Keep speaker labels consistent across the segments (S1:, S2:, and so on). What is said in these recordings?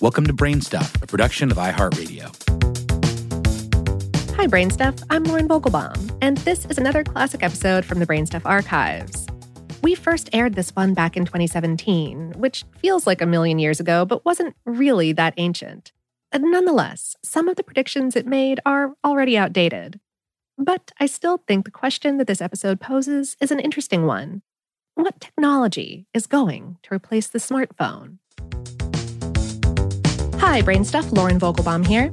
S1: Welcome to Brainstuff, a production of iHeartRadio.
S2: Hi, Brainstuff. I'm Lauren Vogelbaum, and this is another classic episode from the Brainstuff archives. We first aired this one back in 2017, which feels like a million years ago, but wasn't really that ancient. And nonetheless, some of the predictions it made are already outdated. But I still think the question that this episode poses is an interesting one. What technology is going to replace the smartphone? Hi, Brainstuff, Lauren Vogelbaum here.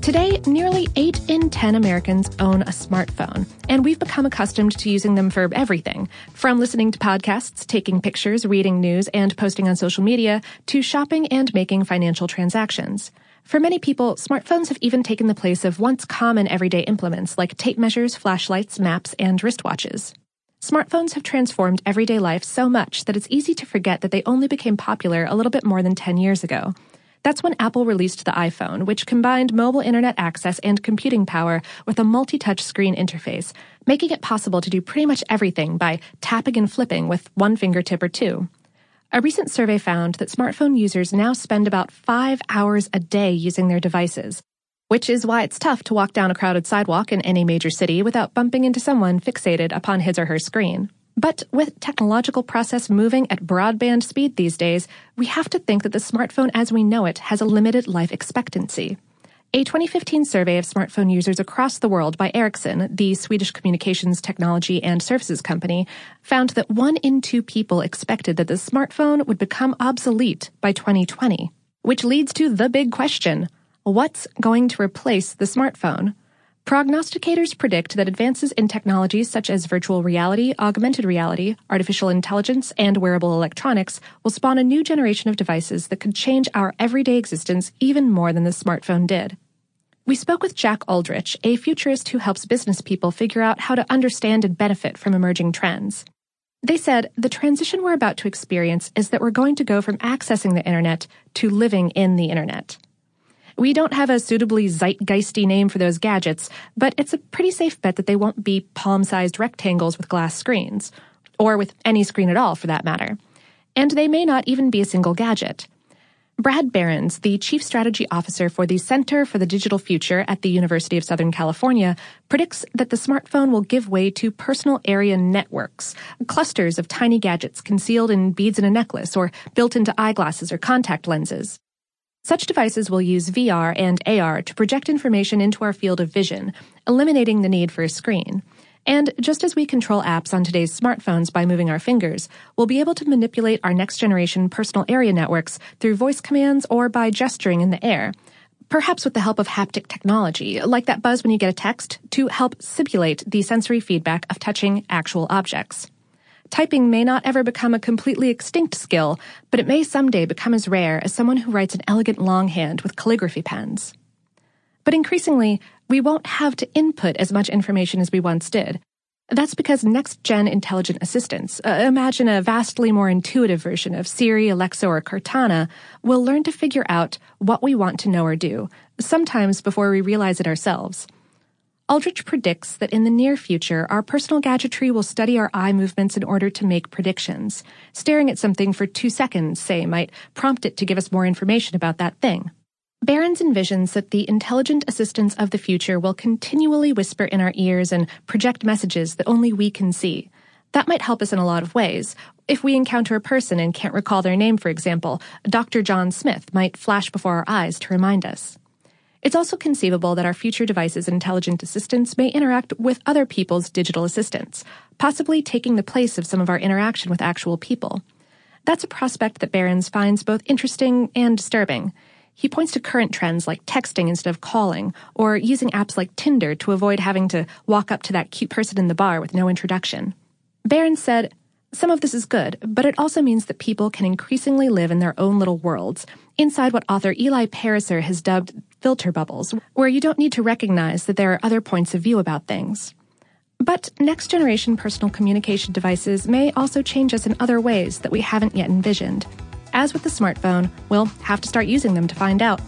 S2: Today, nearly 8 in 10 Americans own a smartphone, and we've become accustomed to using them for everything from listening to podcasts, taking pictures, reading news, and posting on social media, to shopping and making financial transactions. For many people, smartphones have even taken the place of once common everyday implements like tape measures, flashlights, maps, and wristwatches. Smartphones have transformed everyday life so much that it's easy to forget that they only became popular a little bit more than 10 years ago. That's when Apple released the iPhone, which combined mobile internet access and computing power with a multi touch screen interface, making it possible to do pretty much everything by tapping and flipping with one fingertip or two. A recent survey found that smartphone users now spend about five hours a day using their devices, which is why it's tough to walk down a crowded sidewalk in any major city without bumping into someone fixated upon his or her screen. But with technological process moving at broadband speed these days, we have to think that the smartphone as we know it has a limited life expectancy. A 2015 survey of smartphone users across the world by Ericsson, the Swedish communications technology and services company, found that one in two people expected that the smartphone would become obsolete by 2020. Which leads to the big question what's going to replace the smartphone? Prognosticators predict that advances in technologies such as virtual reality, augmented reality, artificial intelligence, and wearable electronics will spawn a new generation of devices that could change our everyday existence even more than the smartphone did. We spoke with Jack Uldrich, a futurist who helps business people figure out how to understand and benefit from emerging trends. They said the transition we're about to experience is that we're going to go from accessing the internet to living in the internet. We don't have a suitably zeitgeisty name for those gadgets, but it's a pretty safe bet that they won't be palm sized rectangles with glass screens, or with any screen at all for that matter. And they may not even be a single gadget. Brad Berens, the Chief Strategy Officer for the Center for the Digital Future at the University of Southern California, predicts that the smartphone will give way to personal area networks, clusters of tiny gadgets concealed in beads in a necklace or built into eyeglasses or contact lenses. Such devices will use VR and AR to project information into our field of vision, eliminating the need for a screen. And just as we control apps on today's smartphones by moving our fingers, we'll be able to manipulate our next generation personal area networks through voice commands or by gesturing in the air. Perhaps with the help of haptic technology, like that buzz when you get a text, to help simulate the sensory feedback of touching actual objects. Typing may not ever become a completely extinct skill, but it may someday become as rare as someone who writes an elegant longhand with calligraphy pens. But increasingly, we won't have to input as much information as we once did. That's because next gen intelligent assistants, uh, imagine a vastly more intuitive version of Siri, Alexa, or Cortana, will learn to figure out what we want to know or do, sometimes before we realize it ourselves. Uldrich predicts that in the near future, our personal gadgetry will study our eye movements in order to make predictions. Staring at something for two seconds, say, might prompt it to give us more information about that thing. Berens envisions that the intelligent assistants of the future will continually whisper in our ears and project messages that only we can see. That might help us in a lot of ways. If we encounter a person and can't recall their name, for example, Dr. John Smith might flash before our eyes to remind us. It's also conceivable that our future devices and intelligent assistants may interact with other people's digital assistants, possibly taking the place of some of our interaction with actual people. That's a prospect that Berens finds both interesting and disturbing. He points to current trends like texting instead of calling, or using apps like Tinder to avoid having to walk up to that cute person in the bar with no introduction. Berens said, Some of this is good, but it also means that people can increasingly live in their own little worlds, inside what author Eli Pariser has dubbed filter bubbles, where you don't need to recognize that there are other points of view about things. But next generation personal communication devices may also change us in other ways that we haven't yet envisioned. As with the smartphone, we'll have to start using them to find out.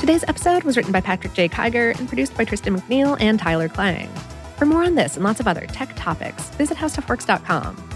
S2: Today's episode was written by Patrick J. Kiger and produced by Tristan McNeil and Tyler Klang. For more on this and lots of other tech topics, visit howstuffworks.com.